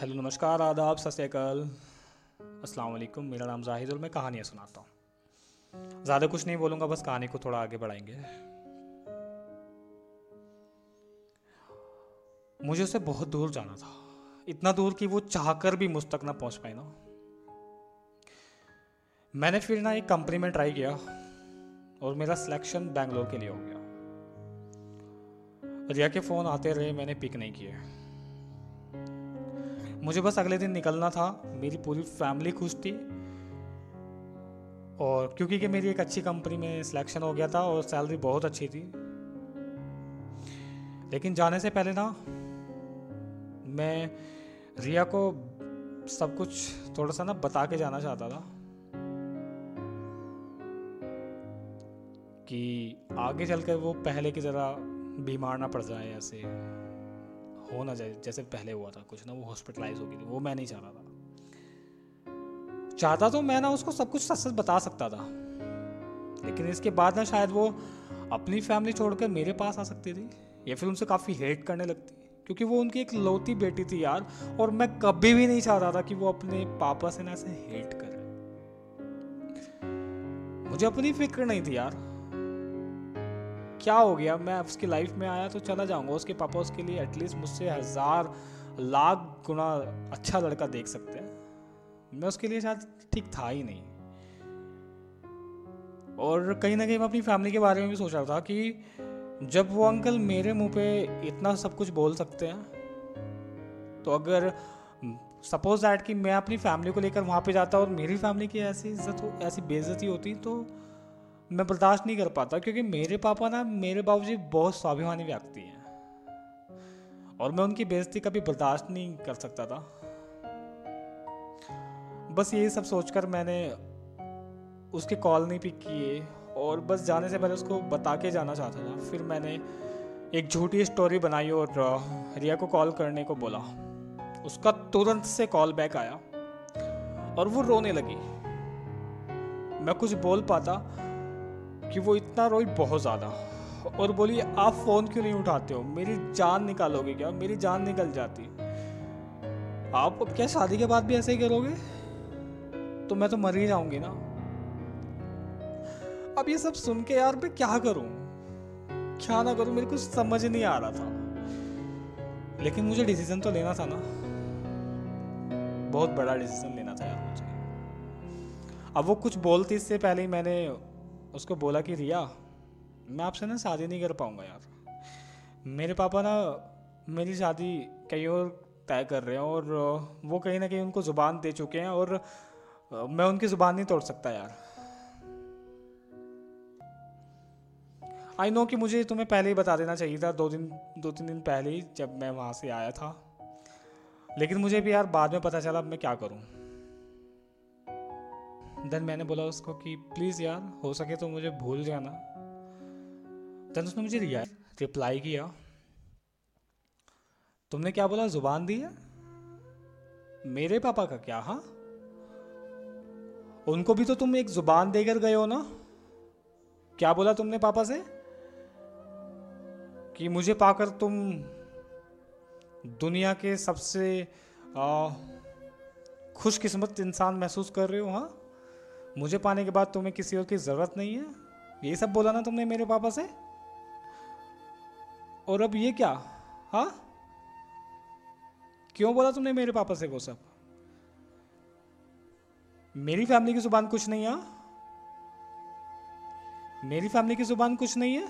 Hello, नमस्कार, आदाब, सत अस्सलाम वालेकुम, मेरा नाम जाहिद और मैं कहानियाँ सुनाता हूँ। ज़्यादा कुछ नहीं बोलूँगा, बस कहानी को थोड़ा आगे बढ़ाएँगे। मुझे उसे बहुत दूर जाना था। इतना दूर कि वो चाहकर भी मुझ तक ना पहुँच पाए ना। मैंने फिर ना एक कंपनी में ट्राई किया और मेरा सिलेक्शन बैंगलोर के लिए हो गया। रिया के फ़ोन आते रहे, मैंने पिक नहीं किए। मुझे बस अगले दिन निकलना था। मेरी पूरी फैमिली खुश थी। और क्योंकि कि मेरी एक अच्छी कंपनी में सिलेक्शन हो गया था और सैलरी बहुत अच्छी थी। लेकिन जाने से पहले ना, मैं रिया को सब कुछ थोड़ा सा ना बता के जाना चाहता था कि आगे चलकर वो पहले की ज़रा बीमार ना पड़ जाए ऐसे। हो ना जाए, जैसे पहले हुआ था, कुछ ना, वो हॉस्पिटलाइज हो गई थी, वो मैं नहीं चाहता था। चाहता तो मैं ना उसको सब कुछ सच सच बता सकता था, लेकिन इसके बाद ना शायद वो अपनी फैमिली छोड़कर मेरे पास आ सकती थी, या फिर उनसे काफ़ी हेट करने लगती, क्योंकि वो उनकी एक लौती बेटी थी यार, और मैं कभी भी नहीं चाहता था कि वो अपने पापा से ना ऐसे हेट करे। मुझे अपनी फ़िक्र नहीं थी यार क्या हो गया? मैं उसकी लाइफ में आया तो चला जाऊँगा। उसके पापा उसके लिए एटलीस्ट मुझसे हज़ार, लाख गुना अच्छा लड़का देख सकते हैं। मैं उसके लिए शायद ठीक था ही नहीं। और कहीं ना कहीं मैं अपनी फैमिली के बारे में भी सोच रहा था कि जब वो अंकल मेरे मुँह पे इतना सब कुछ बोल सकते हैं तो अगर सपोज़ दैट कि मैं अपनी फैमिली को लेकर वहाँ पे जाता और मेरी फैमिली की ऐसी इज़्ज़त हो, ऐसी बेइज्जती होती तो मैं बर्दाश्त नहीं कर पाता क्योंकि मेरे पापा ना मेरे बाबूजी बहुत स्वाभिमानी व्यक्ति हैं। और मैं उनकी बेइज्जती कभी बर्दाश्त नहीं कर सकता था। बस यही सब सोचकर मैंने उसके कॉल नहीं पिक किए और बस जाने से पहले उसको बता के जाना चाहता था। फिर मैंने एक झूठी स्टोरी बनाई और रिया को कॉल करने को बोला। उसका तुरंत से कॉल बैक आया और वो रोने लगी। मैं कुछ बोल पाता कि वो इतना रोई बहुत ज़्यादा। और बोली, आप फ़ोन क्यों नहीं उठाते हो? मेरी जान निकालोगे क्या? मेरी जान निकल जाती। आप क्या शादी के बाद भी ऐसे ही करोगे? तो मैं तो मर ही जाऊँगी ना। अब ये सब सुन के यार मैं क्या करूँ? क्या ना करूँ? मेरे को समझ नहीं आ रहा था। लेकिन मुझे डिसीज़न तो लेना था ना। बहुत बड़ा डिसीज़न लेना था यार मुझे। अब वो कुछ बोलती, इससे पहले ही मैंने उसको बोला कि, रिया, मैं आपसे ना शादी नहीं कर पाऊँगा यार। मेरे पापा ना मेरी शादी कहीं और तय कर रहे हैं और वो कहीं ना कहीं उनको ज़ुबान दे चुके हैं और मैं उनकी ज़ुबान नहीं तोड़ सकता यार। आई नो कि मुझे तुम्हें पहले ही बता देना चाहिए था, दो दिन, दो तीन दिन पहले ही जब मैं वहाँ से आया था। लेकिन मुझे भी यार बाद में पता चला अब मैं क्या करूँ। देन मैंने बोला उसको कि प्लीज़ यार, हो सके तो मुझे भूल जाना. देन उसने मुझे रिया रिप्लाई किया। तुमने क्या बोला? ज़ुबान दी है? मेरे पापा का क्या हाँ? उनको भी तो तुम एक ज़ुबान देकर गए हो ना? क्या बोला तुमने पापा से? कि मुझे पाकर तुम दुनिया के सबसे खुशकिस्मत इंसान महसूस कर रहे हो हाँ? मुझे पाने के बाद तुम्हें किसी और की ज़रूरत नहीं है? ये सब बोला ना तुमने मेरे पापा से? और अब ये क्या? हाँ? क्यों बोला तुमने मेरे पापा से वो सब? मेरी फैमिली की ज़ुबान कुछ नहीं है? मेरी फैमिली की ज़ुबान कुछ नहीं है?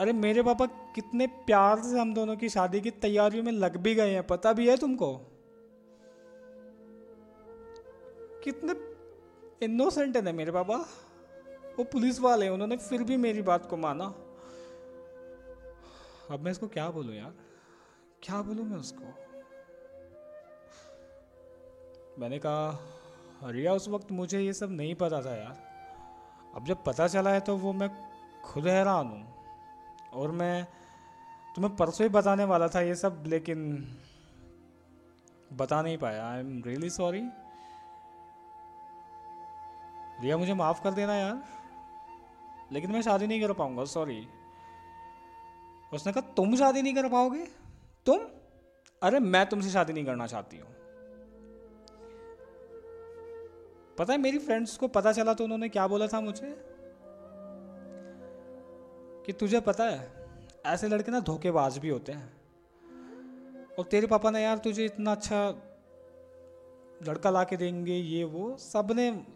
अरे मेरे पापा कितने प्यार से हम दोनों की शादी की तैयारियों में लग भी गए हैं, पता भी है तुमको? कितने इनोसेंट है ना मेरे बाबा। वो पुलिस वाले हैं, उन्होंने फिर भी मेरी बात को माना। अब मैं इसको क्या बोलूँ यार? क्या बोलूँ मैं उसको? मैंने कहा रिया उस वक्त मुझे ये सब नहीं पता था यार। अब जब पता चला है तो वो मैं खुद हैरान हूँ। और मैं तुम्हें परसों ही बताने वाला था ये सब, लेकिन बता नहीं पाया। I am really sorry Riya मुझे माफ़ कर देना यार। लेकिन मैं शादी नहीं कर पाऊँगा सॉरी उसने कहा, तुम शादी नहीं कर पाओगे? तुम? अरे, मैं तुमसे शादी नहीं करना चाहती हूँ। पता है, मेरी फ्रेंड्स को पता चला तो उन्होंने क्या बोला था मुझे? कि तुझे पता है, ऐसे लड़के ना धोखेबाज भी होते हैं। और तेरे पापा ने, यार, तुझे इतना अच्छा लड़का ला के देंगे, ये वो सबने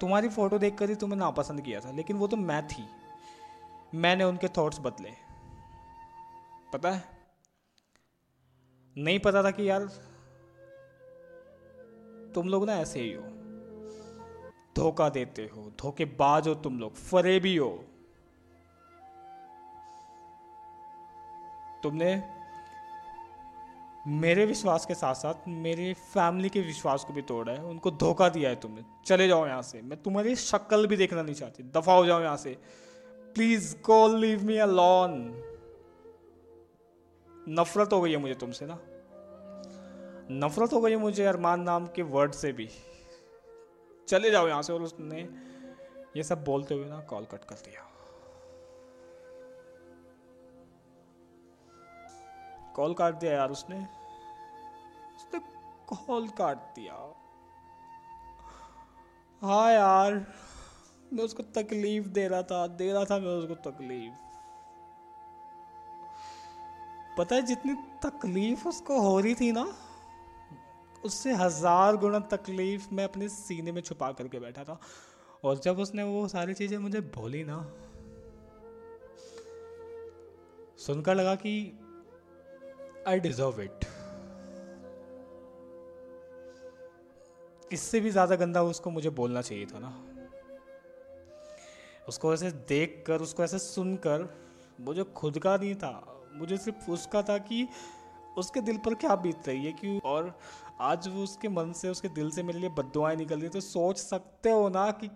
तुम्हारी फ़ोटो देखकर ही तुम्हें नापसंद किया था, लेकिन वो तो मैं थी। मैंने उनके थॉट्स बदले। पता है? नहीं पता था कि यार, तुम लोग ना ऐसे ही हो। धोखा देते हो, धोखेबाज हो तुम लोग, फरेबी हो। तुमने मेरे विश्वास के साथ साथ मेरे फैमिली के विश्वास को भी तोड़ा है। उनको धोखा दिया है तुमने। चले जाओ यहाँ से। मैं तुम्हारी शक्ल भी देखना नहीं चाहती। दफ़ा हो जाओ यहाँ से। Please call leave me alone नफरत हो गई है मुझे तुमसे ना। नफरत हो गई है मुझे अरमान नाम के वर्ड से भी। चले जाओ यहाँ से। और उसने ये सब बोलते हुए ना कॉल कट कर दिया। कॉल काट दिया यार उसने। उसने कॉल काट दिया। हाँ यार, मैं उसको तकलीफ़ दे रहा था, दे रहा था मैं उसको तकलीफ़। पता है जितनी तकलीफ़ उसको हो रही थी ना, उससे हज़ार गुना तकलीफ़ मैं अपने सीने में छुपा करके बैठा था। और जब उसने वो सारी चीज़ें मुझे बोली ना, सुनकर लगा कि आई डिजर्व इट इससे भी ज़्यादा गंदा उसको मुझे बोलना चाहिए था ना। उसको ऐसे देख कर उसको ऐसे सुनकर मुझे खुद का नहीं था, मुझे सिर्फ़ उसका था कि उसके दिल पर क्या बीत रही है क्यों और आज वो उसके मन से, उसके दिल से मेरे लिए बदुआएँ निकल रही तो सोच सकते हो ना कि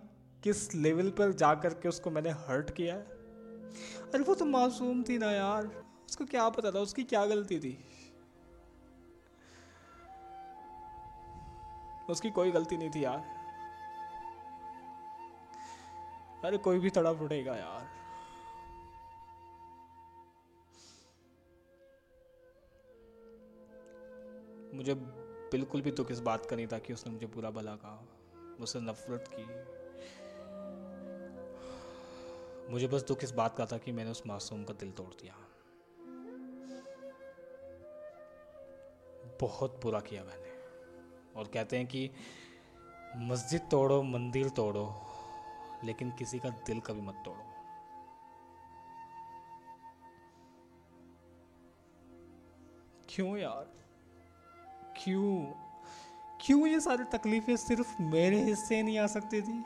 किस लेवल पर जा कर के उसको मैंने हर्ट किया है। अरे वो तो मासूम थी ना यार, उसको क्या पता था, उसकी क्या गलती थी। उसकी कोई गलती नहीं थी यार। अरे कोई भी तड़प उठेगा यार। मुझे बिल्कुल भी दुख इस बात का नहीं था कि उसने मुझे बुरा भला कहा मुझसे नफरत की। मुझे बस दुख इस बात का था कि मैंने उस मासूम का दिल तोड़ दिया। बहुत बुरा किया मैंने। और कहते हैं कि मस्जिद तोड़ो, मंदिर तोड़ो, लेकिन किसी का दिल कभी मत तोड़ो। क्यों यार? क्यों? क्यों ये सारी तकलीफें सिर्फ़ मेरे हिस्से नहीं आ सकती थी?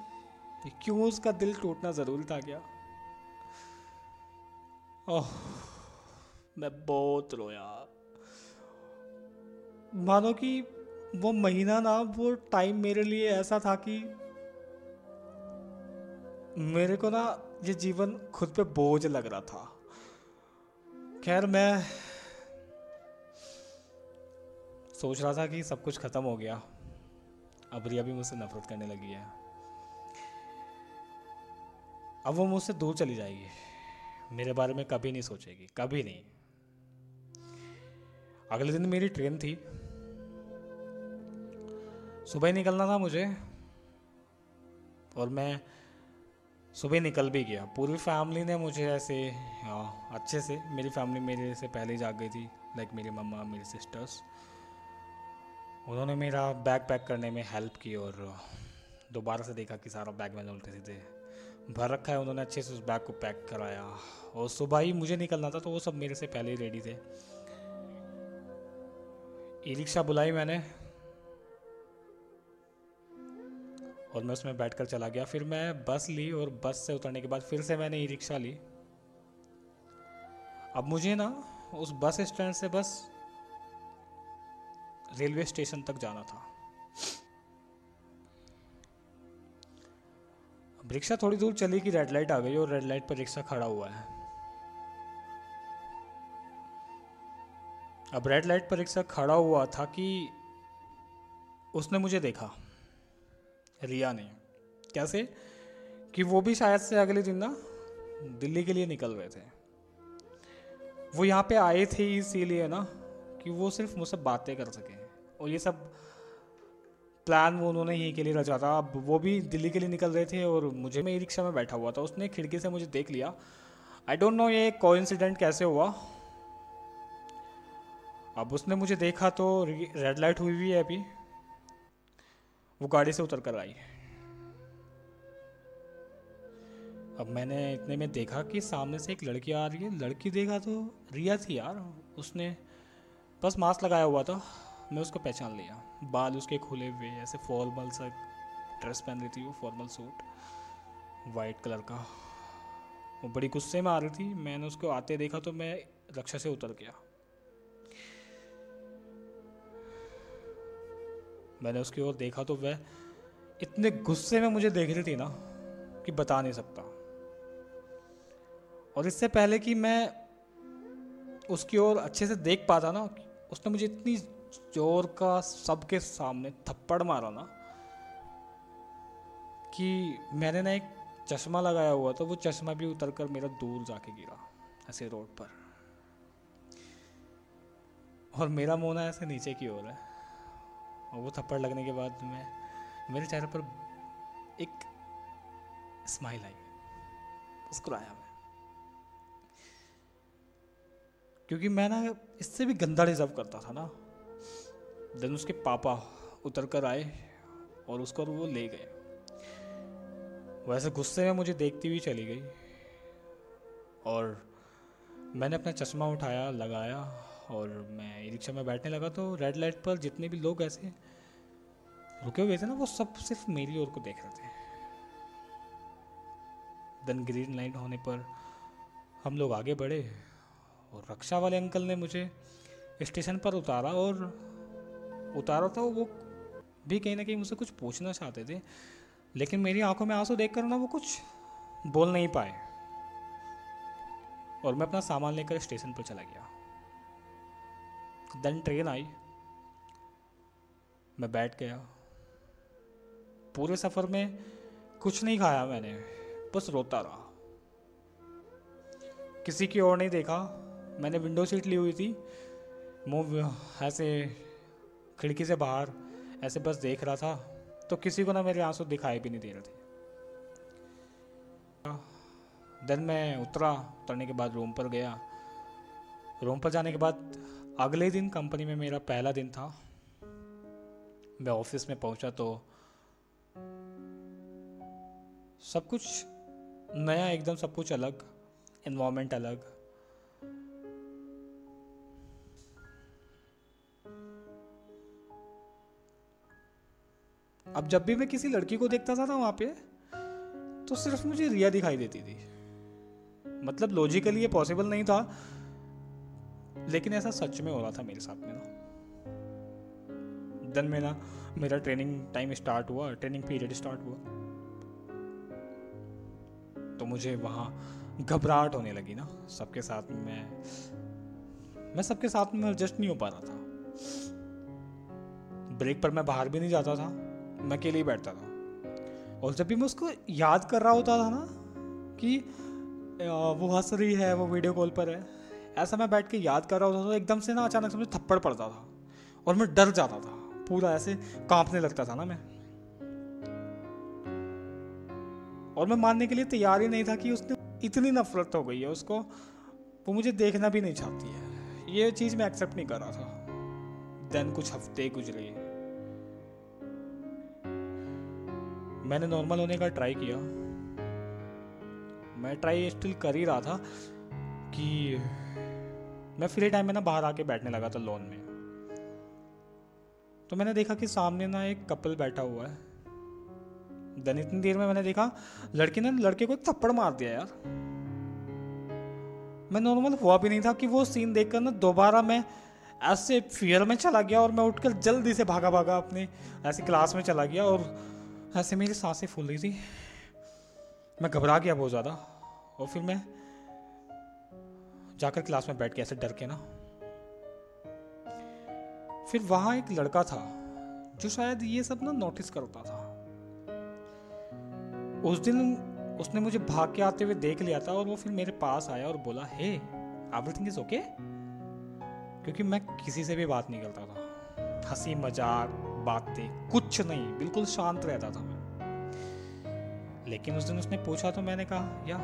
क्यों उसका दिल टूटना ज़रूरी था क्या? ओह, मैं बहुत रोया। मानो कि वो महीना ना, वो टाइम मेरे लिए ऐसा था कि मेरे को ना ये जीवन खुद पे बोझ लग रहा था। खैर, मैं सोच रहा था कि सब कुछ ख़त्म हो गया। अब रिया भी मुझसे नफरत करने लगी है। अब वो मुझसे दूर चली जाएगी। मेरे बारे में कभी नहीं सोचेगी, कभी नहीं। अगले दिन मेरी ट्रेन थी। सुबह ही निकलना था मुझे और मैं सुबह निकल भी गया। पूरी फैमिली ने मुझे ऐसे हाँ, अच्छे से मेरी फैमिली मेरे से पहले ही जाग गई थी लाइक मेरी मम्मा मेरी सिस्टर्स उन्होंने मेरा बैग पैक करने में हेल्प की और दोबारा से देखा कि सारा बैग मैंने उल्टे सीधे भर रखा है। उन्होंने अच्छे से उस बैग को पैक कराया। और सुबह ही मुझे निकलना था तो वो सब मेरे से पहले ही रेडी थे। ई रिक्शा बुलाई मैंने। और मैं उसमें बैठकर चला गया। फिर मैं बस ली और बस से उतरने के बाद फिर से मैंने ई रिक्शा ली। अब मुझे ना उस बस स्टैंड से बस रेलवे स्टेशन तक जाना था। अब रिक्शा थोड़ी दूर चली कि रेड लाइट आ गई और रेड लाइट पर रिक्शा खड़ा हुआ है। अब रेड लाइट पर रिक्शा खड़ा हुआ था कि उसने मुझे देखा। रिया ने। कैसे? कि वो भी शायद से अगले दिन ना दिल्ली के लिए निकल रहे थे। वो यहाँ पे आए थे इसीलिए ना कि वो सिर्फ़ मुझसे बातें कर सकें। और ये सब प्लान वो उन्होंने ही के लिए रचा था। अब वो भी दिल्ली के लिए निकल रहे थे और मुझे मैं रिक्शा में बैठा हुआ था। उसने खिड़की से मुझे देख लिया। आई डोंट नो ये कोइंसिडेंट कैसे हुआ। अब उसने मुझे देखा तो रेड लाइट हुई हुई है अभी। वो गाड़ी से उतर कर आई। अब मैंने इतने में देखा कि सामने से एक लड़की आ रही है। लड़की देखा तो रिया थी यार। उसने बस मास्क लगाया हुआ था। मैं उसको पहचान लिया। बाल उसके खुले हुए, ऐसे फॉर्मल सा ड्रेस पहन रही थी वो फॉर्मल सूट वाइट कलर का। वो बड़ी गुस्से में आ रही थी। मैंने उसको आते देखा तो मैं रक्षा से उतर गया। मैंने उसकी ओर देखा तो वह इतने गुस्से में मुझे देख रही थी ना कि बता नहीं सकता। और इससे पहले कि मैं उसकी ओर अच्छे से देख पाता ना, उसने मुझे इतनी ज़ोर का सबके सामने थप्पड़ मारा ना कि मैंने ना एक चश्मा लगाया हुआ था, वो चश्मा भी उतर कर मेरा दूर जाके गिरा ऐसे रोड पर। और मेरा मुँह ना ऐसे नीचे की ओर है। और वो थप्पड़ लगने के बाद मैं, मेरे चेहरे पर एक स्माइल आई। मुस्कुराया मैं। क्योंकि मैं ना इससे भी गंदा रिज़र्व करता था ना। देन उसके पापा उतर कर आए और उसको वो ले गए। वैसे गुस्से में मुझे देखती हुई चली गई और मैंने अपना चश्मा उठाया, लगाया और मैं रिक्शा में बैठने लगा तो रेड लाइट पर जितने भी लोग ऐसे रुके हुए थे ना, वो सब सिर्फ़ मेरी ओर को देख रहे थे। देन ग्रीन लाइट होने पर हम लोग आगे बढ़े और रक्षा वाले अंकल ने मुझे स्टेशन पर उतारा और उतारा था, वो भी कहीं ना कहीं मुझसे कुछ पूछना चाहते थे, लेकिन मेरी आँखों में आँसू देख कर ना वो कुछ बोल नहीं पाए। और मैं अपना सामान लेकर स्टेशन पर चला गया। देन ट्रेन आई। मैं बैठ गया पूरे सफ़र में कुछ नहीं खाया मैंने, बस रोता रहा। किसी की ओर नहीं देखा, मैंने विंडो सीट ली हुई थी। मुँह ऐसे खिड़की से बाहर, ऐसे बस देख रहा था तो किसी को ना मेरे आँसू दिखाई भी नहीं दे रहे थे। देन मैं उतरा, उतरने के बाद रूम पर गया। रूम पर जाने के बाद अगले दिन कंपनी में मेरा पहला दिन था। मैं ऑफ़िस में पहुँचा तो सब कुछ नया, एकदम सब कुछ अलग इन्वायरमेंट अलग। अब जब भी मैं किसी लड़की को देखता था ना वहाँ पे तो सिर्फ़ मुझे रिया दिखाई देती थी। मतलब लॉजिकली ये पॉसिबल नहीं था, लेकिन ऐसा सच में हो रहा था मेरे साथ में ना। देन में ना मेरा ट्रेनिंग टाइम स्टार्ट हुआ ट्रेनिंग पीरियड स्टार्ट हुआ। तो मुझे वहाँ घबराहट होने लगी ना, सबके साथ में, मैं सबके साथ में एडजस्ट नहीं हो पा रहा था। ब्रेक पर मैं बाहर भी नहीं जाता था, मैं अकेले ही बैठता था। और जब भी मैं उसको याद कर रहा होता था ना कि वो हंस रही है, वो वीडियो कॉल पर है, ऐसा मैं बैठ के याद कर रहा होता था, एकदम से ना अचानक से मुझे थप्पड़ पड़ता था और मैं डर जाता था, पूरा ऐसे कांपने लगता था ना मैं। और मैं मानने के लिए तैयार ही नहीं था कि उसने इतनी नफरत हो गई है, उसको वो मुझे देखना भी नहीं चाहती है। ये चीज़ मैं एक्सेप्ट नहीं कर रहा था। देन कुछ हफ़्ते गुजरे। मैंने नॉर्मल होने का ट्राई किया। मैं ट्राई स्टिल कर ही रहा था कि मैं फ्री टाइम में ना बाहर आके बैठने लगा था लोन में। तो मैंने देखा कि सामने ना एक कपल बैठा हुआ है। देन इतनी देर में मैंने देखा, लड़की ने लड़के को थप्पड़ मार दिया यार। मैं नॉर्मल हुआ भी नहीं था कि वो सीन देखकर ना दोबारा मैं ऐसे फियर में चला गया और मैं उठकर जल्दी से भागा भागा अपने ऐसे क्लास में चला गया और ऐसे मेरी साँसें फूल रही थी। मैं घबरा गया बहुत ज़्यादा और फिर मैं जाकर क्लास में बैठ के ऐसे डर के ना। फिर वहाँ एक लड़का था जो शायद ये सब ना नोटिस करता था। उस दिन उसने मुझे भाग के आते हुए देख लिया था और वो फिर मेरे पास आया और बोला, हे एवरीथिंग इज़ ओके क्योंकि मैं किसी से भी बात नहीं करता था। हँसी, मज़ाक, बातें, कुछ नहीं, बिल्कुल शांत रहता था मैं। लेकिन उस दिन उसने पूछा तो मैंने कहा, या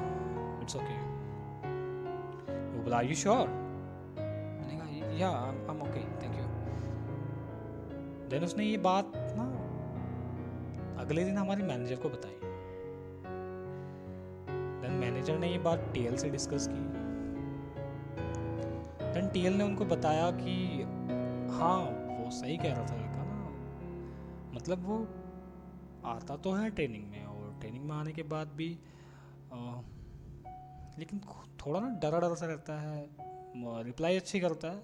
इट्स ओके वो बोला यू श्योर मैंने कहा yeah I am okay thank you then उसने ये बात ना अगले दिन हमारे मैनेजर को बताई। मैनेजर ने ये बात टीएल से डिस्कस की। देन टीएल ने उनको बताया कि हाँ वो सही कह रहा था लड़का ना मतलब वो आता तो है ट्रेनिंग में और ट्रेनिंग में आने के बाद भी आ, लेकिन थोड़ा ना डरा डरा सा रहता है। रिप्लाई अच्छी करता है।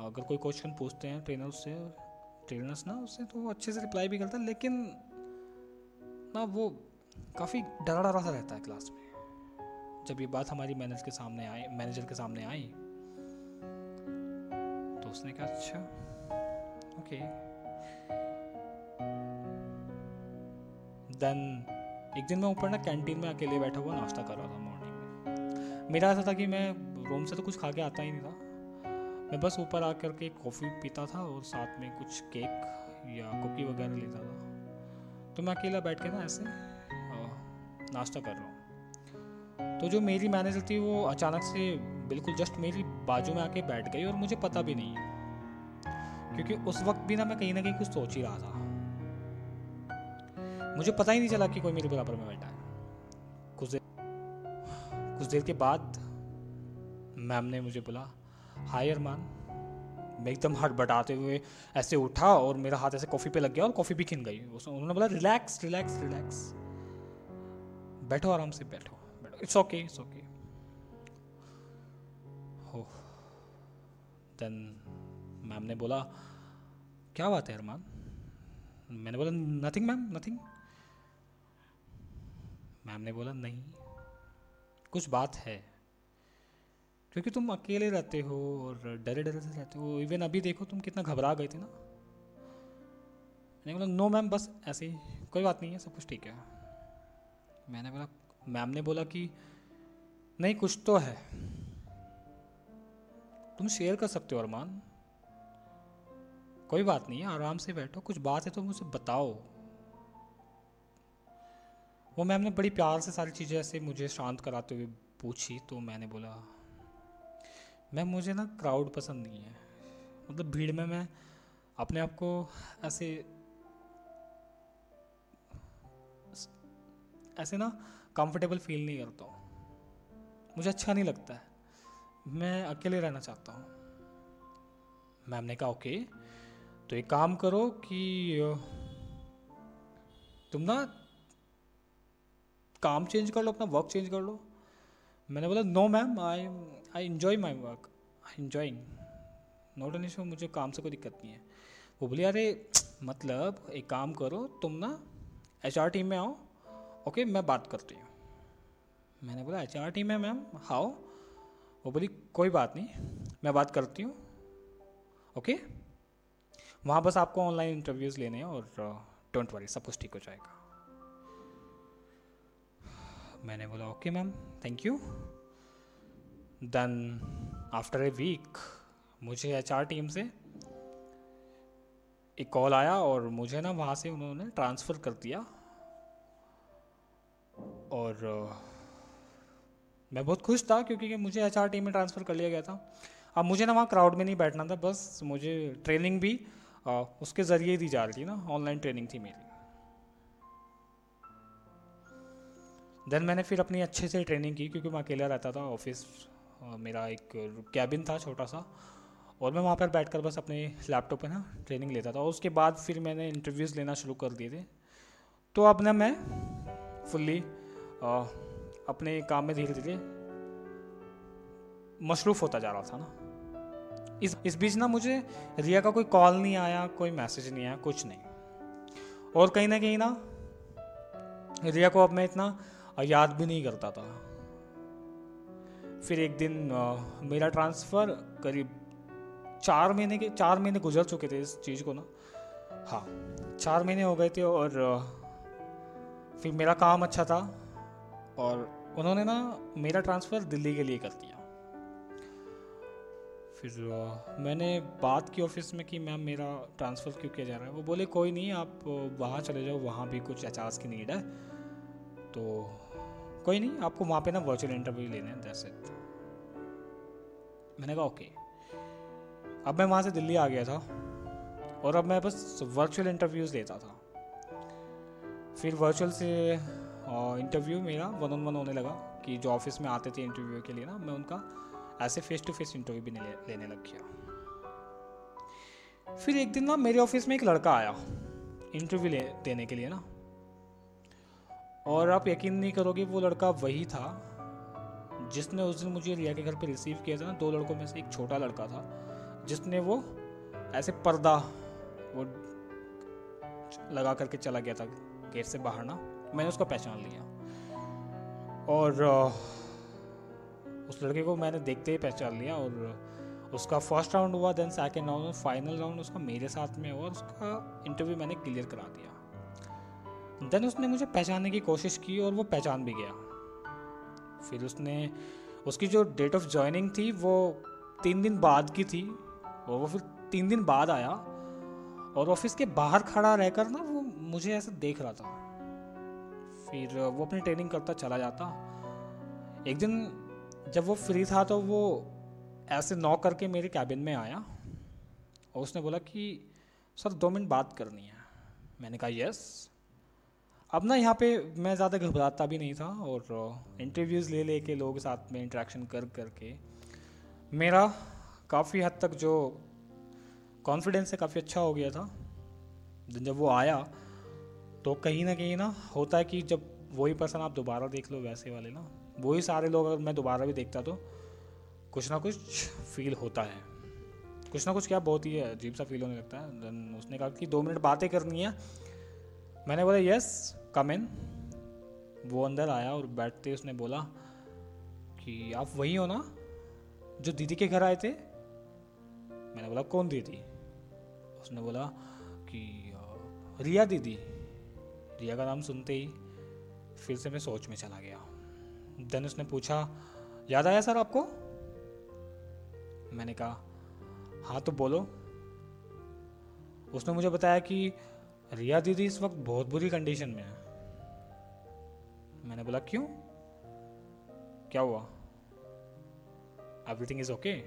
अगर कोई क्वेश्चन पूछते हैं ट्रेनर से ट्रेनर्स ना उससे तो वो अच्छे से रिप्लाई भी करता है लेकिन ना वो काफ़ी डरा डरा सा रहता है क्लास में। जब ये बात हमारी मैनेजर के सामने आई मैनेजर के सामने आई तो उसने कहा अच्छा ओके देन एक दिन मैं ऊपर ना कैंटीन में अकेले बैठा हुआ नाश्ता कर रहा था मॉर्निंग में। मेरा ऐसा था कि मैं रूम से तो कुछ खा के आता ही नहीं था। मैं बस ऊपर आ करके कॉफ़ी पीता था और साथ में कुछ केक या कुकी वगैरह लेता था। तो मैं अकेला बैठ के ना ऐसे नाश्ता कर रहा हूँ। तो जो मेरी मैनेजर थी वो अचानक से बिल्कुल जस्ट मेरी बाजू में आके बैठ गई और मुझे पता भी नहीं। क्योंकि उस वक्त भी ना मैं कहीं ना कहीं कुछ सोच ही रहा था। मुझे पता ही नहीं चला कि कोई मेरे बराबर में बैठा है। कुछ देर कुछ देर के बाद मैम ने मुझे बोला, हाय अरमान। मैं एकदम हट बटाते हुए ऐसे उठा और मेरा हाथ ऐसे कॉफ़ी पे लग गया और कॉफ़ी भी खिन गई। उन्होंने बोला, रिलैक्स रिलैक्स रिलैक्स। बैठो आराम से, बैठो। इट्स ओके इट्स ओके हो। देन मैम ने बोला, क्या बात है अरमान? मैंने बोला नथिंग मैम नथिंग मैम ने बोला, नहीं, कुछ बात है। क्योंकि तुम अकेले रहते हो और डरे डरे से रहते हो इवन अभी देखो तुम कितना घबरा गए थे ना? मैंने बोला नो मैम बस ऐसे ही, कोई बात नहीं है, सब कुछ ठीक है। मैंने बोला मैम ने बोला कि नहीं, कुछ तो है। तुम शेयर कर सकते हो अरमान। कोई बात नहीं, आराम से बैठो, कुछ बात है तो मुझे बताओ। वो मैम ने बड़ी प्यार से सारी चीज़ें ऐसे मुझे शांत कराते हुए पूछी तो मैंने बोला, मैम, मुझे ना क्राउड पसंद नहीं है। मतलब भीड़ में मैं अपने आप को ऐसे ऐसे ना कंफर्टेबल फील नहीं करता हूँ। मुझे अच्छा नहीं लगता है। मैं अकेले रहना चाहता हूँ। मैम ने कहा, ओके तो एक काम करो कि, तुम ना काम चेंज कर लो, अपना वर्क चेंज कर लो। मैंने बोला no ma'am I I enjoy my work I enjoying not an issue मुझे काम से कोई दिक्कत नहीं है। वो बोली, अरे मतलब एक काम करो, तुम ना एच आर टीम में आओ ओके मैं बात करती हूँ। मैंने बोला एच आर टीम है मैम हाओ वो बोली, कोई बात नहीं, मैं बात करती हूँ। ओके वहाँ बस आपको ऑनलाइन इंटरव्यूज़ लेने हैं और डोंट वरी सब कुछ ठीक हो जाएगा। मैंने बोला okay ma'am thank you then after a week मुझे एच आर टीम से एक कॉल आया और मुझे ना वहाँ से उन्होंने ट्रांसफ़र कर दिया। और मैं बहुत खुश था क्योंकि मुझे एच टीम में ट्रांसफ़र कर लिया गया था। अब मुझे ना वहाँ क्राउड में नहीं बैठना था बस मुझे ट्रेनिंग भी आ, उसके ज़रिए दी जा रही थी ना ऑनलाइन ट्रेनिंग थी मेरी। देन मैंने फिर अपनी अच्छे से ट्रेनिंग की क्योंकि मैं अकेला रहता था ऑफ़िस मेरा एक कैबिन था छोटा सा और मैं वहाँ पर बैठकर बस अपने लैपटॉप पे ना ट्रेनिंग लेता था। और उसके बाद फिर मैंने इंटरव्यूज़ लेना शुरू कर दिए थे। तो अब ना मैं फुल्ली अपने काम में धीरे धीरे मसरूफ़ होता जा रहा था ना। इस इस बीच ना मुझे रिया का कोई कॉल नहीं आया कोई मैसेज नहीं आया कुछ नहीं। और कहीं ना कहीं ना रिया को अब मैं इतना याद भी नहीं करता था। फिर एक दिन आ, मेरा ट्रांसफ़र करीब चार महीने के चार महीने गुजर चुके थे इस चीज़ को ना। हाँ चार महीने हो गए थे और फिर मेरा काम अच्छा था। और उन्होंने ना मेरा ट्रांसफ़र दिल्ली के लिए कर दिया। फिर मैंने बात की ऑफ़िस में कि मैम मेरा ट्रांसफ़र क्यों किया जा रहा है? वो बोले, कोई नहीं, आप वहाँ चले जाओ, वहाँ भी कुछ एच की नीड है। तो कोई नहीं, आपको वहाँ पे ना वर्चुअल इंटरव्यू लेने हैं दैट्स इट मैंने कहा, ओके। अब मैं वहाँ से दिल्ली आ गया था और अब मैं बस वर्चुअल इंटरव्यूज़ लेता था। फिर वर्चुअल से इंटरव्यू मेरा वन ऑन वन होने लगा कि जो ऑफ़िस में आते थे इंटरव्यू के लिए ना, मैं उनका ऐसे फेस टू फेस इंटरव्यू भी लेने लग गया। फिर एक दिन ना मेरे ऑफ़िस में एक लड़का आया इंटरव्यू देने के लिए ना। और आप यकीन नहीं करोगे, वो लड़का वही था जिसने उस दिन मुझे रिया के घर पे रिसीव किया था ना, दो लड़कों में से एक छोटा लड़का था जिसने वो ऐसे पर्दा वो लगा करके चला गया था गेट से बाहर ना। मैंने उसको पहचान लिया। और उस लड़के को मैंने देखते ही पहचान लिया और उसका फ़र्स्ट राउंड हुआ then second round final round उसका मेरे साथ में हुआ उसका इंटरव्यू मैंने क्लियर करा दिया। देन उसने मुझे पहचानने की कोशिश की और वो पहचान भी गया। फिर उसने, उसकी जो डेट ऑफ़ ज्वाइनिंग थी वो तीन दिन बाद की थी और वो फिर तीन दिन बाद आया। और ऑफ़िस के बाहर खड़ा रहकर ना वो मुझे ऐसे देख रहा था। फिर वो अपनी ट्रेनिंग करता चला जाता। एक दिन जब वो फ्री था तो वो ऐसे नॉक करके मेरे कैबिन में आया और उसने बोला कि, सर, दो मिनट बात करनी है। मैंने कहा यस अब ना यहाँ पे मैं ज़्यादा घबराता भी नहीं था और इंटरव्यूज़ ले ले के लोग साथ में इंटरेक्शन कर कर के मेरा काफ़ी हद तक जो कॉन्फिडेंस है काफ़ी अच्छा हो गया था। जब वो आया तो कहीं ना कहीं ना होता है कि जब वही पर्सन आप दोबारा देख लो वैसे वाले ना, वही सारे लोग अगर मैं दोबारा भी देखता तो कुछ ना कुछ फील होता है। कुछ ना कुछ क्या बहुत ही अजीब सा फील होने लगता है। देन उसने कहा कि दो मिनट बातें करनी है। मैंने बोला यस कम इन वो अंदर आया और बैठते उसने बोला कि, आप वही हो ना? जो दीदी के घर आए थे? मैंने बोला, कौन दीदी? उसने बोला कि, रिया दीदी। रिया का नाम सुनते ही फिर से मैं सोच में चला गया। देन उसने पूछा, याद आया सर आपको? मैंने कहा हाँ तो बोलो। उसने मुझे बताया कि रिया दीदी इस वक्त बहुत बुरी कंडीशन में है। मैंने बोला, क्यों? क्या हुआ? एवरीथिंग इज़ ओके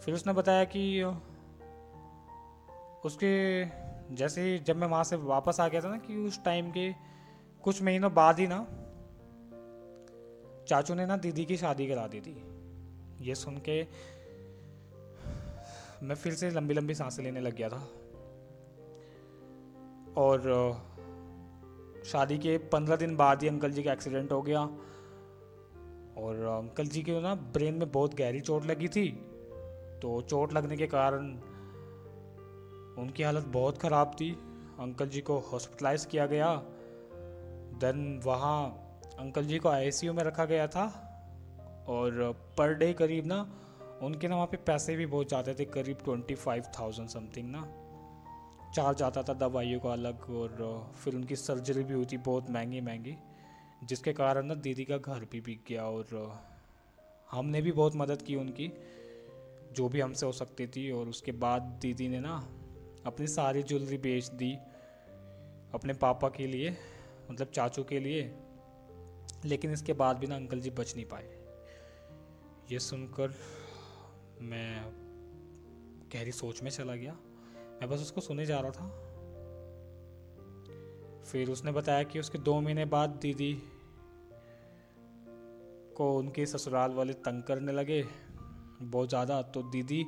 फिर उसने बताया कि उसके जैसे जब मैं वहाँ से वापस आ गया था ना कि उस टाइम के कुछ महीनों बाद ही ना, चाचू ने ना दीदी की शादी करा दी थी। ये सुन के मैं फिर से लंबी लंबी साँसें लेने लग गया था। और शादी के पंद्रह दिन बाद ही अंकल जी का एक्सीडेंट हो गया। और, अंकल जी के ना ब्रेन में बहुत गहरी चोट लगी थी। तो चोट लगने के कारण उनकी हालत बहुत ख़राब थी। अंकल जी को हॉस्पिटलाइज किया गया। देन वहाँ अंकल जी को आईसीयू में रखा गया था। और पर डे करीब ना, उनके ना वहाँ पे पैसे भी बहुत जाते थे, करीब ट्वेंटी फाइव थाउज़ेंड समथिंग ना। चार्ज आता था दवाइयों का अलग और फिर उनकी सर्जरी भी हुई थी बहुत महँगी महँगी, जिसके कारण ना दीदी का घर भी बिक गया और हमने भी बहुत मदद की उनकी, जो भी हमसे हो सकती थी। और उसके बाद दीदी ने ना अपनी सारी ज्वेलरी बेच दी, अपने पापा के लिए मतलब चाचू के लिए, लेकिन इसके बाद भी ना अंकल जी बच नहीं पाए। ये सुनकर मैं गहरी सोच में चला गया। मैं बस उसको सुने जा रहा था। फिर उसने बताया कि उसके दो महीने बाद दीदी को उनके ससुराल वाले तंग करने लगे। बहुत ज़्यादा तो दीदी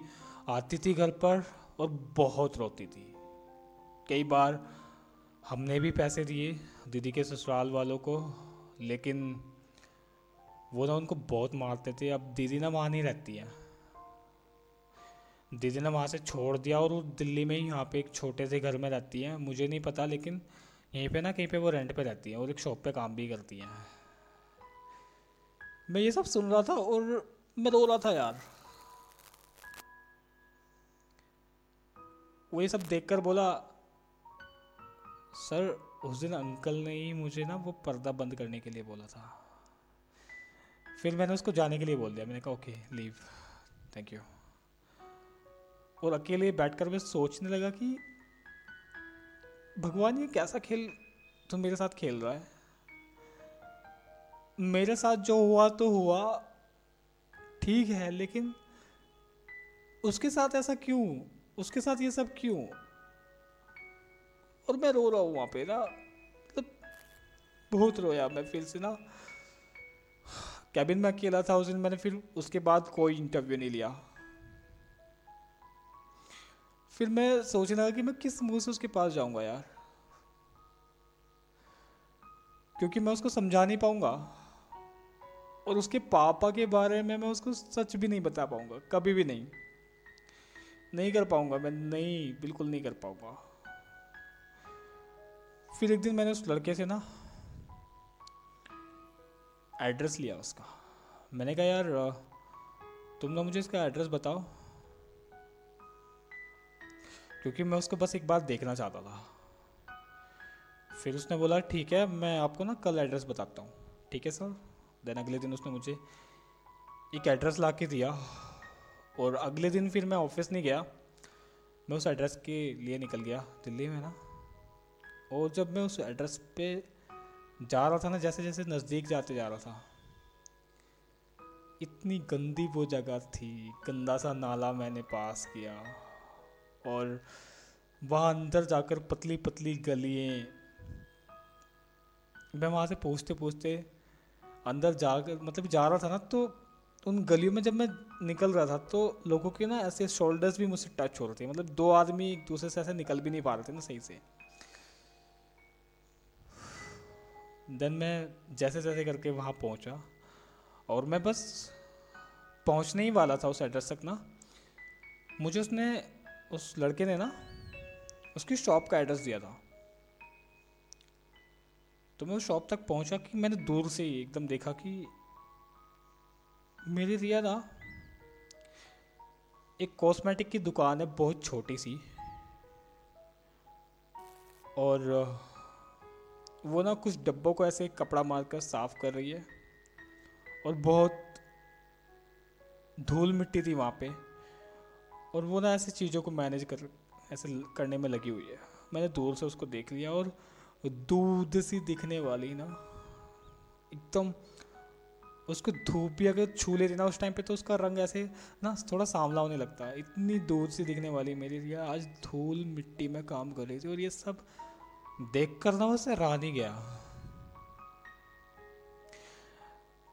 आती थी घर पर और बहुत रोती थी। कई बार हमने भी पैसे दिए दीदी के ससुराल वालों को, लेकिन वो ना उनको बहुत मारते थे। अब दीदी ना वहाँ नहीं रहती है। दीदी ने वहाँ से छोड़ दिया और वो दिल्ली में ही यहाँ पे एक छोटे से घर में रहती है। मुझे नहीं पता, लेकिन यहीं पे ना कहीं पे वो रेंट पे रहती है और एक शॉप पे काम भी करती है। मैं ये सब सुन रहा था और मैं रो रहा था यार। वो ये सब देखकर बोला, सर, उस दिन अंकल ने ही मुझे ना वो पर्दा बंद करने के लिए बोला था। फिर मैंने उसको जाने के लिए बोल दिया। मैंने कहा, ओके लीव थैंक यू और अकेले बैठकर मैं सोचने लगा कि भगवान ये कैसा खेल तुम मेरे साथ खेल रहा है। मेरे साथ जो हुआ तो हुआ, ठीक है, लेकिन उसके साथ ऐसा क्यों? उसके साथ ये सब क्यों? और मैं रो रहा हूँ वहाँ पे ना। मतलब बहुत रोया मैं फिर से ना। कैबिन में अकेला था उस दिन मैंने फिर उसके बाद कोई इंटरव्यू नहीं लिया। फिर मैं सोचने लगा कि मैं किस मुँह से उसके पास जाऊँगा यार। क्योंकि मैं उसको समझा नहीं पाऊँगा। और उसके पापा के बारे में मैं उसको सच भी नहीं बता पाऊँगा, कभी भी नहीं। नहीं कर पाऊँगा, मैं नहीं, बिल्कुल नहीं कर पाऊँगा। फिर एक दिन मैंने उस लड़के से ना एड्रेस लिया उसका। मैंने कहा, यार, तुम ना मुझे इसका एड्रेस बताओ। क्योंकि मैं उसको बस एक बार देखना चाहता था। फिर उसने बोला, ठीक है, मैं आपको ना कल एड्रेस बताता हूँ। ठीक है सर देन अगले दिन उसने मुझे एक एड्रेस ला के दिया। और अगले दिन फिर मैं ऑफ़िस नहीं गया। मैं उस एड्रेस के लिए निकल गया, दिल्ली में ना। और जब मैं उस एड्रेस पे जा रहा था ना जैसे जैसे नज़दीक जाते जा रहा था, इतनी गंदी वो जगह थी, गंदा सा नाला मैंने पास किया और वहाँ अंदर जाकर पतली पतली गलियाँ। मैं वहाँ से पूछते पूछते अंदर जाकर मतलब जा रहा था ना तो उन गलियों में जब मैं निकल रहा था तो लोगों के ना ऐसे शोल्डर्स भी मुझसे टच हो रहे थे। मतलब दो आदमी एक दूसरे से ऐसे निकल भी नहीं पा रहे थे ना सही से। देन मैं जैसे जैसे करके वहाँ पहुँचा और मैं बस पहुँचने ही वाला था उस एड्रेस तक ना। मुझे उसने, उस लड़के ने ना उसकी शॉप का एड्रेस दिया था। तो मैं उस शॉप तक पहुँचा कि मैंने दूर से ही एकदम देखा कि मेरी रिया ना एक कॉस्मेटिक की दुकान है, बहुत छोटी सी। और वो ना कुछ डब्बों को ऐसे कपड़ा मारकर साफ़ कर रही है और बहुत धूल मिट्टी थी वहाँ पे। और वो ना ऐसी चीज़ों को मैनेज कर, ऐसे करने में लगी हुई है। मैंने दूर से उसको देख लिया और दूध सी दिखने वाली ना, एकदम उसको धूप भी अगर छू लेती ना उस टाइम पे तो उसका रंग ऐसे ना थोड़ा सांवला होने लगता है। इतनी दूर सी दिखने वाली मेरी रिया आज धूल मिट्टी में काम कर रही थी और ये सब देख कर ना उसे नहीं गया।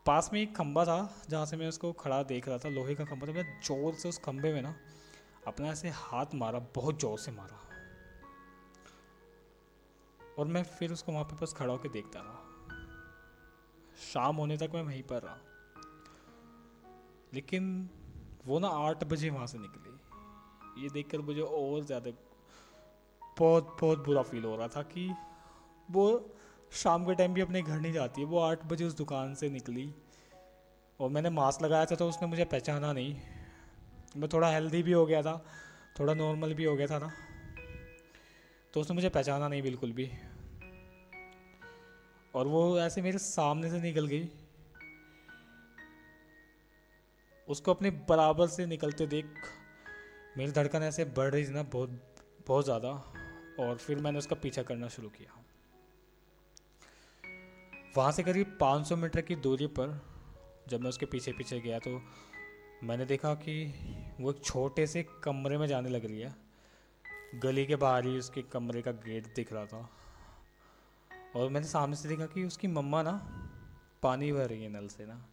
पास में एक खंबा था जहाँ से मैं उसको खड़ा देख रहा था। लोहे का खंबा था। मैं ज़ोर से उस खंबे में ना अपना ऐसे हाथ मारा, बहुत ज़ोर से मारा। और मैं फिर उसको वहाँ पे बस खड़ा होकर देखता रहा। शाम होने तक मैं वहीं पर रहा। लेकिन वो ना आठ बजे वहाँ से निकली। ये देखकर मुझे और ज़्यादा बहुत बहुत बुरा फील हो रहा था कि वो शाम के टाइम भी अपने घर नहीं जाती है। वो आठ बजे उस दुकान से निकली और मैंने मास्क लगाया था तो उसने मुझे पहचाना नहीं। मैं थोड़ा हेल्दी भी हो गया था, थोड़ा नॉर्मल भी हो गया था ना तो उसने मुझे पहचाना नहीं बिल्कुल भी। और वो ऐसे मेरे सामने से निकल गई। उसको अपने बराबर से निकलते देख मेरी धड़कन ऐसे बढ़ रही थी ना बहुत बहुत ज़्यादा, और फिर मैंने उसका पीछा करना शुरू किया। वहाँ से करीब 500 मीटर की दूरी पर जब मैं उसके पीछे पीछे गया तो मैंने देखा कि वो एक छोटे से कमरे में जाने लग रही है। गली के बाहर ही उसके कमरे का गेट दिख रहा था। और मैंने सामने से देखा कि उसकी मम्मा ना पानी भर रही है नल से ना।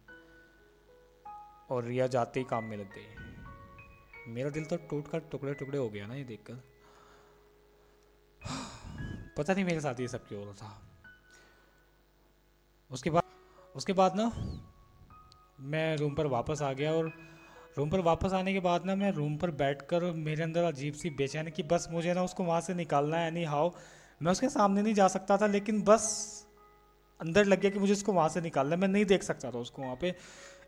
और रिया जाते ही काम में लग गई। मेरा दिल तो टूट कर टुकड़े टुकड़े हो गया ना ये देखकर। पता नहीं मेरे साथ ये सब क्यों हो रहा था। उसके बाद उसके बाद ना मैं रूम पर वापस आ गया और रूम पर वापस आने के बाद ना मैं रूम पर बैठकर मेरे अंदर अजीब सी बेचैनी कि बस मुझे ना उसको वहाँ से निकालना है एनी हाउ मैं उसके सामने नहीं जा सकता था, लेकिन बस अंदर लग गया कि मुझे उसको वहाँ से निकालना मैं नहीं देख सकता था उसको वहाँ पे।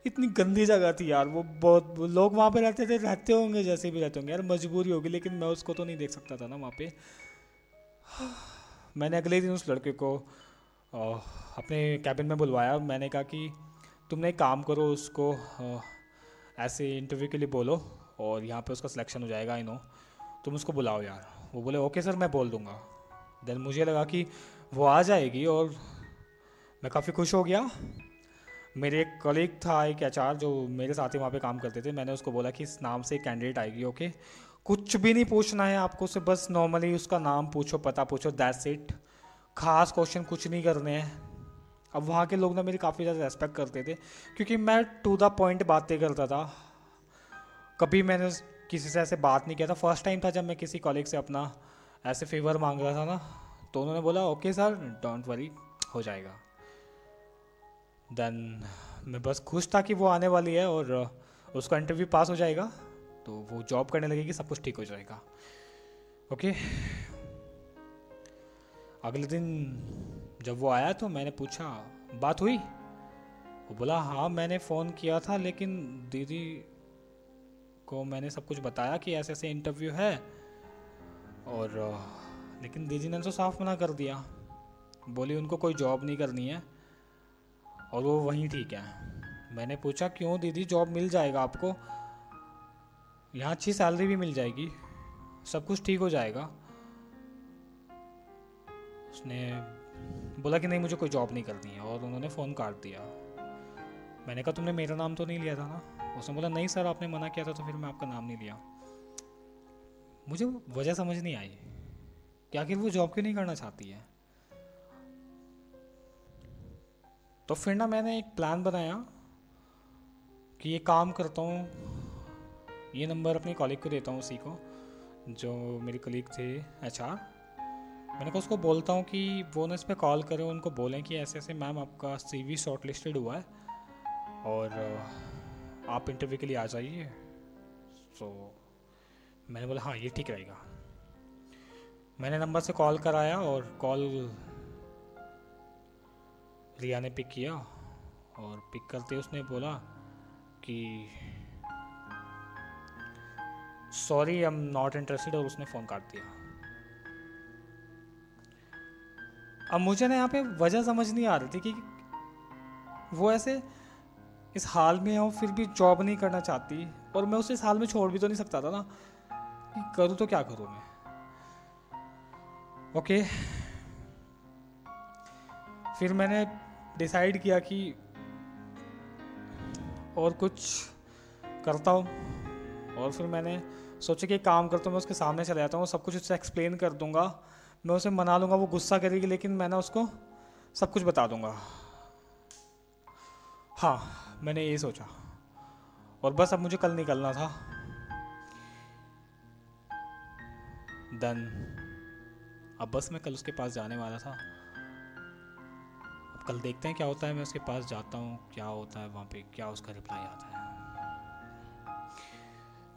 इतनी गंदी जगह थी यार, वो बहुत लोग वहाँ पे रहते थे, रहते होंगे जैसे भी रहते होंगे। यार मजबूरी होगी, लेकिन मैं उसको तो नहीं देख सकता था ना वहाँ पे। मैंने अगले दिन उस लड़के को अपने कैबिन में बुलवाया। मैंने कहा कि तुमने एक काम करो, उसको ऐसे इंटरव्यू के लिए बोलो और यहाँ पे उसका सिलेक्शन हो जाएगा आई नो तुम उसको बुलाओ यार। वो बोले ओके सर मैं बोल दूँगा। देन मुझे लगा कि वो आ जाएगी और मैं काफ़ी खुश हो गया। मेरे एक कलीग था, एक एच जो मेरे साथ ही वहाँ पे काम करते थे। मैंने उसको बोला कि इस नाम से कैंडिडेट आएगी ओके कुछ भी नहीं पूछना है आपको से बस नॉर्मली उसका नाम पूछो, पता पूछो दैट्स इट खास क्वेश्चन कुछ नहीं करने हैं। अब वहाँ के लोग ना मेरी काफ़ी ज़्यादा रेस्पेक्ट करते थे, क्योंकि मैं टू द पॉइंट बातें करता था। कभी मैंने किसी से ऐसे बात नहीं किया था। फ़र्स्ट टाइम था जब मैं किसी कॉलेग से अपना ऐसे फेवर मांग रहा था ना तो उन्होंने बोला ओके सर डोंट वरी हो जाएगा. देन मैं बस खुश था कि वो आने वाली है और उसका इंटरव्यू पास हो जाएगा तो वो जॉब करने लगेगी सब कुछ ठीक हो जाएगा। ओके अगले दिन जब वो आया तो मैंने पूछा, बात हुई? वो बोला हाँ मैंने फ़ोन किया था, लेकिन दीदी को मैंने सब कुछ बताया कि ऐसे ऐसे इंटरव्यू है और लेकिन दीदी ने तो साफ़ मना कर दिया। बोली, उनको कोई जॉब नहीं करनी है। और वो वहीं ठीक है। मैंने पूछा, क्यों दीदी? जॉब मिल जाएगा आपको? यहाँ अच्छी सैलरी भी मिल जाएगी। सब कुछ ठीक हो जाएगा। उसने बोला कि, नहीं, मुझे कोई जॉब नहीं करनी है। और उन्होंने फ़ोन काट दिया। मैंने कहा, तुमने मेरा नाम तो नहीं लिया था ना? उसने बोला, नहीं सर, आपने मना किया था तो फिर मैं आपका नाम नहीं लिया। मुझे वजह समझ नहीं आई कि आखिर वो जॉब क्यों नहीं करना चाहती है? तो फिर ना मैंने एक प्लान बनाया कि ये काम करता हूँ, ये नंबर अपने कॉलीग को देता हूँ उसी को, जो मेरी कलीग थे एच मैंने कहा उसको बोलता हूँ कि वो ना इस पर कॉल करें, उनको बोलें कि ऐसे ऐसे मैम आपका सी वी शॉर्ट लिस्टेड हुआ है और आप इंटरव्यू के लिए आ जाइए। तो मैंने बोला हाँ ये ठीक रहेगा। मैंने नंबर से कॉल कराया और कॉल रिया ने पिक किया और पिक करते उसने बोला कि, sorry I am not interested और उसने फ़ोन काट दिया। अब मुझे ना यहाँ पे वजह समझ नहीं आ रही थी कि वो ऐसे इस हाल में है, फिर भी जॉब नहीं करना चाहती। और मैं उसे इस हाल में छोड़ भी तो नहीं सकता था ना। करूँ तो क्या करूँ मैं? ओके फिर मैंने डिसाइड किया कि और कुछ करता हूँ। और फिर मैंने सोचा कि काम करता हूँ, मैं उसके सामने चला जाता हूँ, सब कुछ उससे एक्सप्लेन कर दूँगा। मैं उसे मना लूँगा, वो गुस्सा करेगी, लेकिन मैं ना उसको सब कुछ बता दूँगा। हाँ मैंने ये सोचा। और बस अब मुझे कल निकलना था। देन अब बस मैं कल उसके पास जाने वाला था। अब कल देखते हैं क्या होता है। मैं उसके पास जाता हूँ, क्या होता है वहाँ पे, क्या उसका रिप्लाई आता है।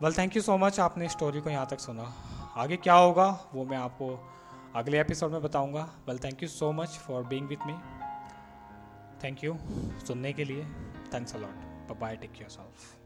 Well thank you so much आपने स्टोरी को यहाँ तक सुना। आगे क्या होगा, वो मैं आपको अगले एपिसोड में बताऊँगा। Well thank you so much for being with me thank you सुनने के लिए। Thanks a lot bye take your self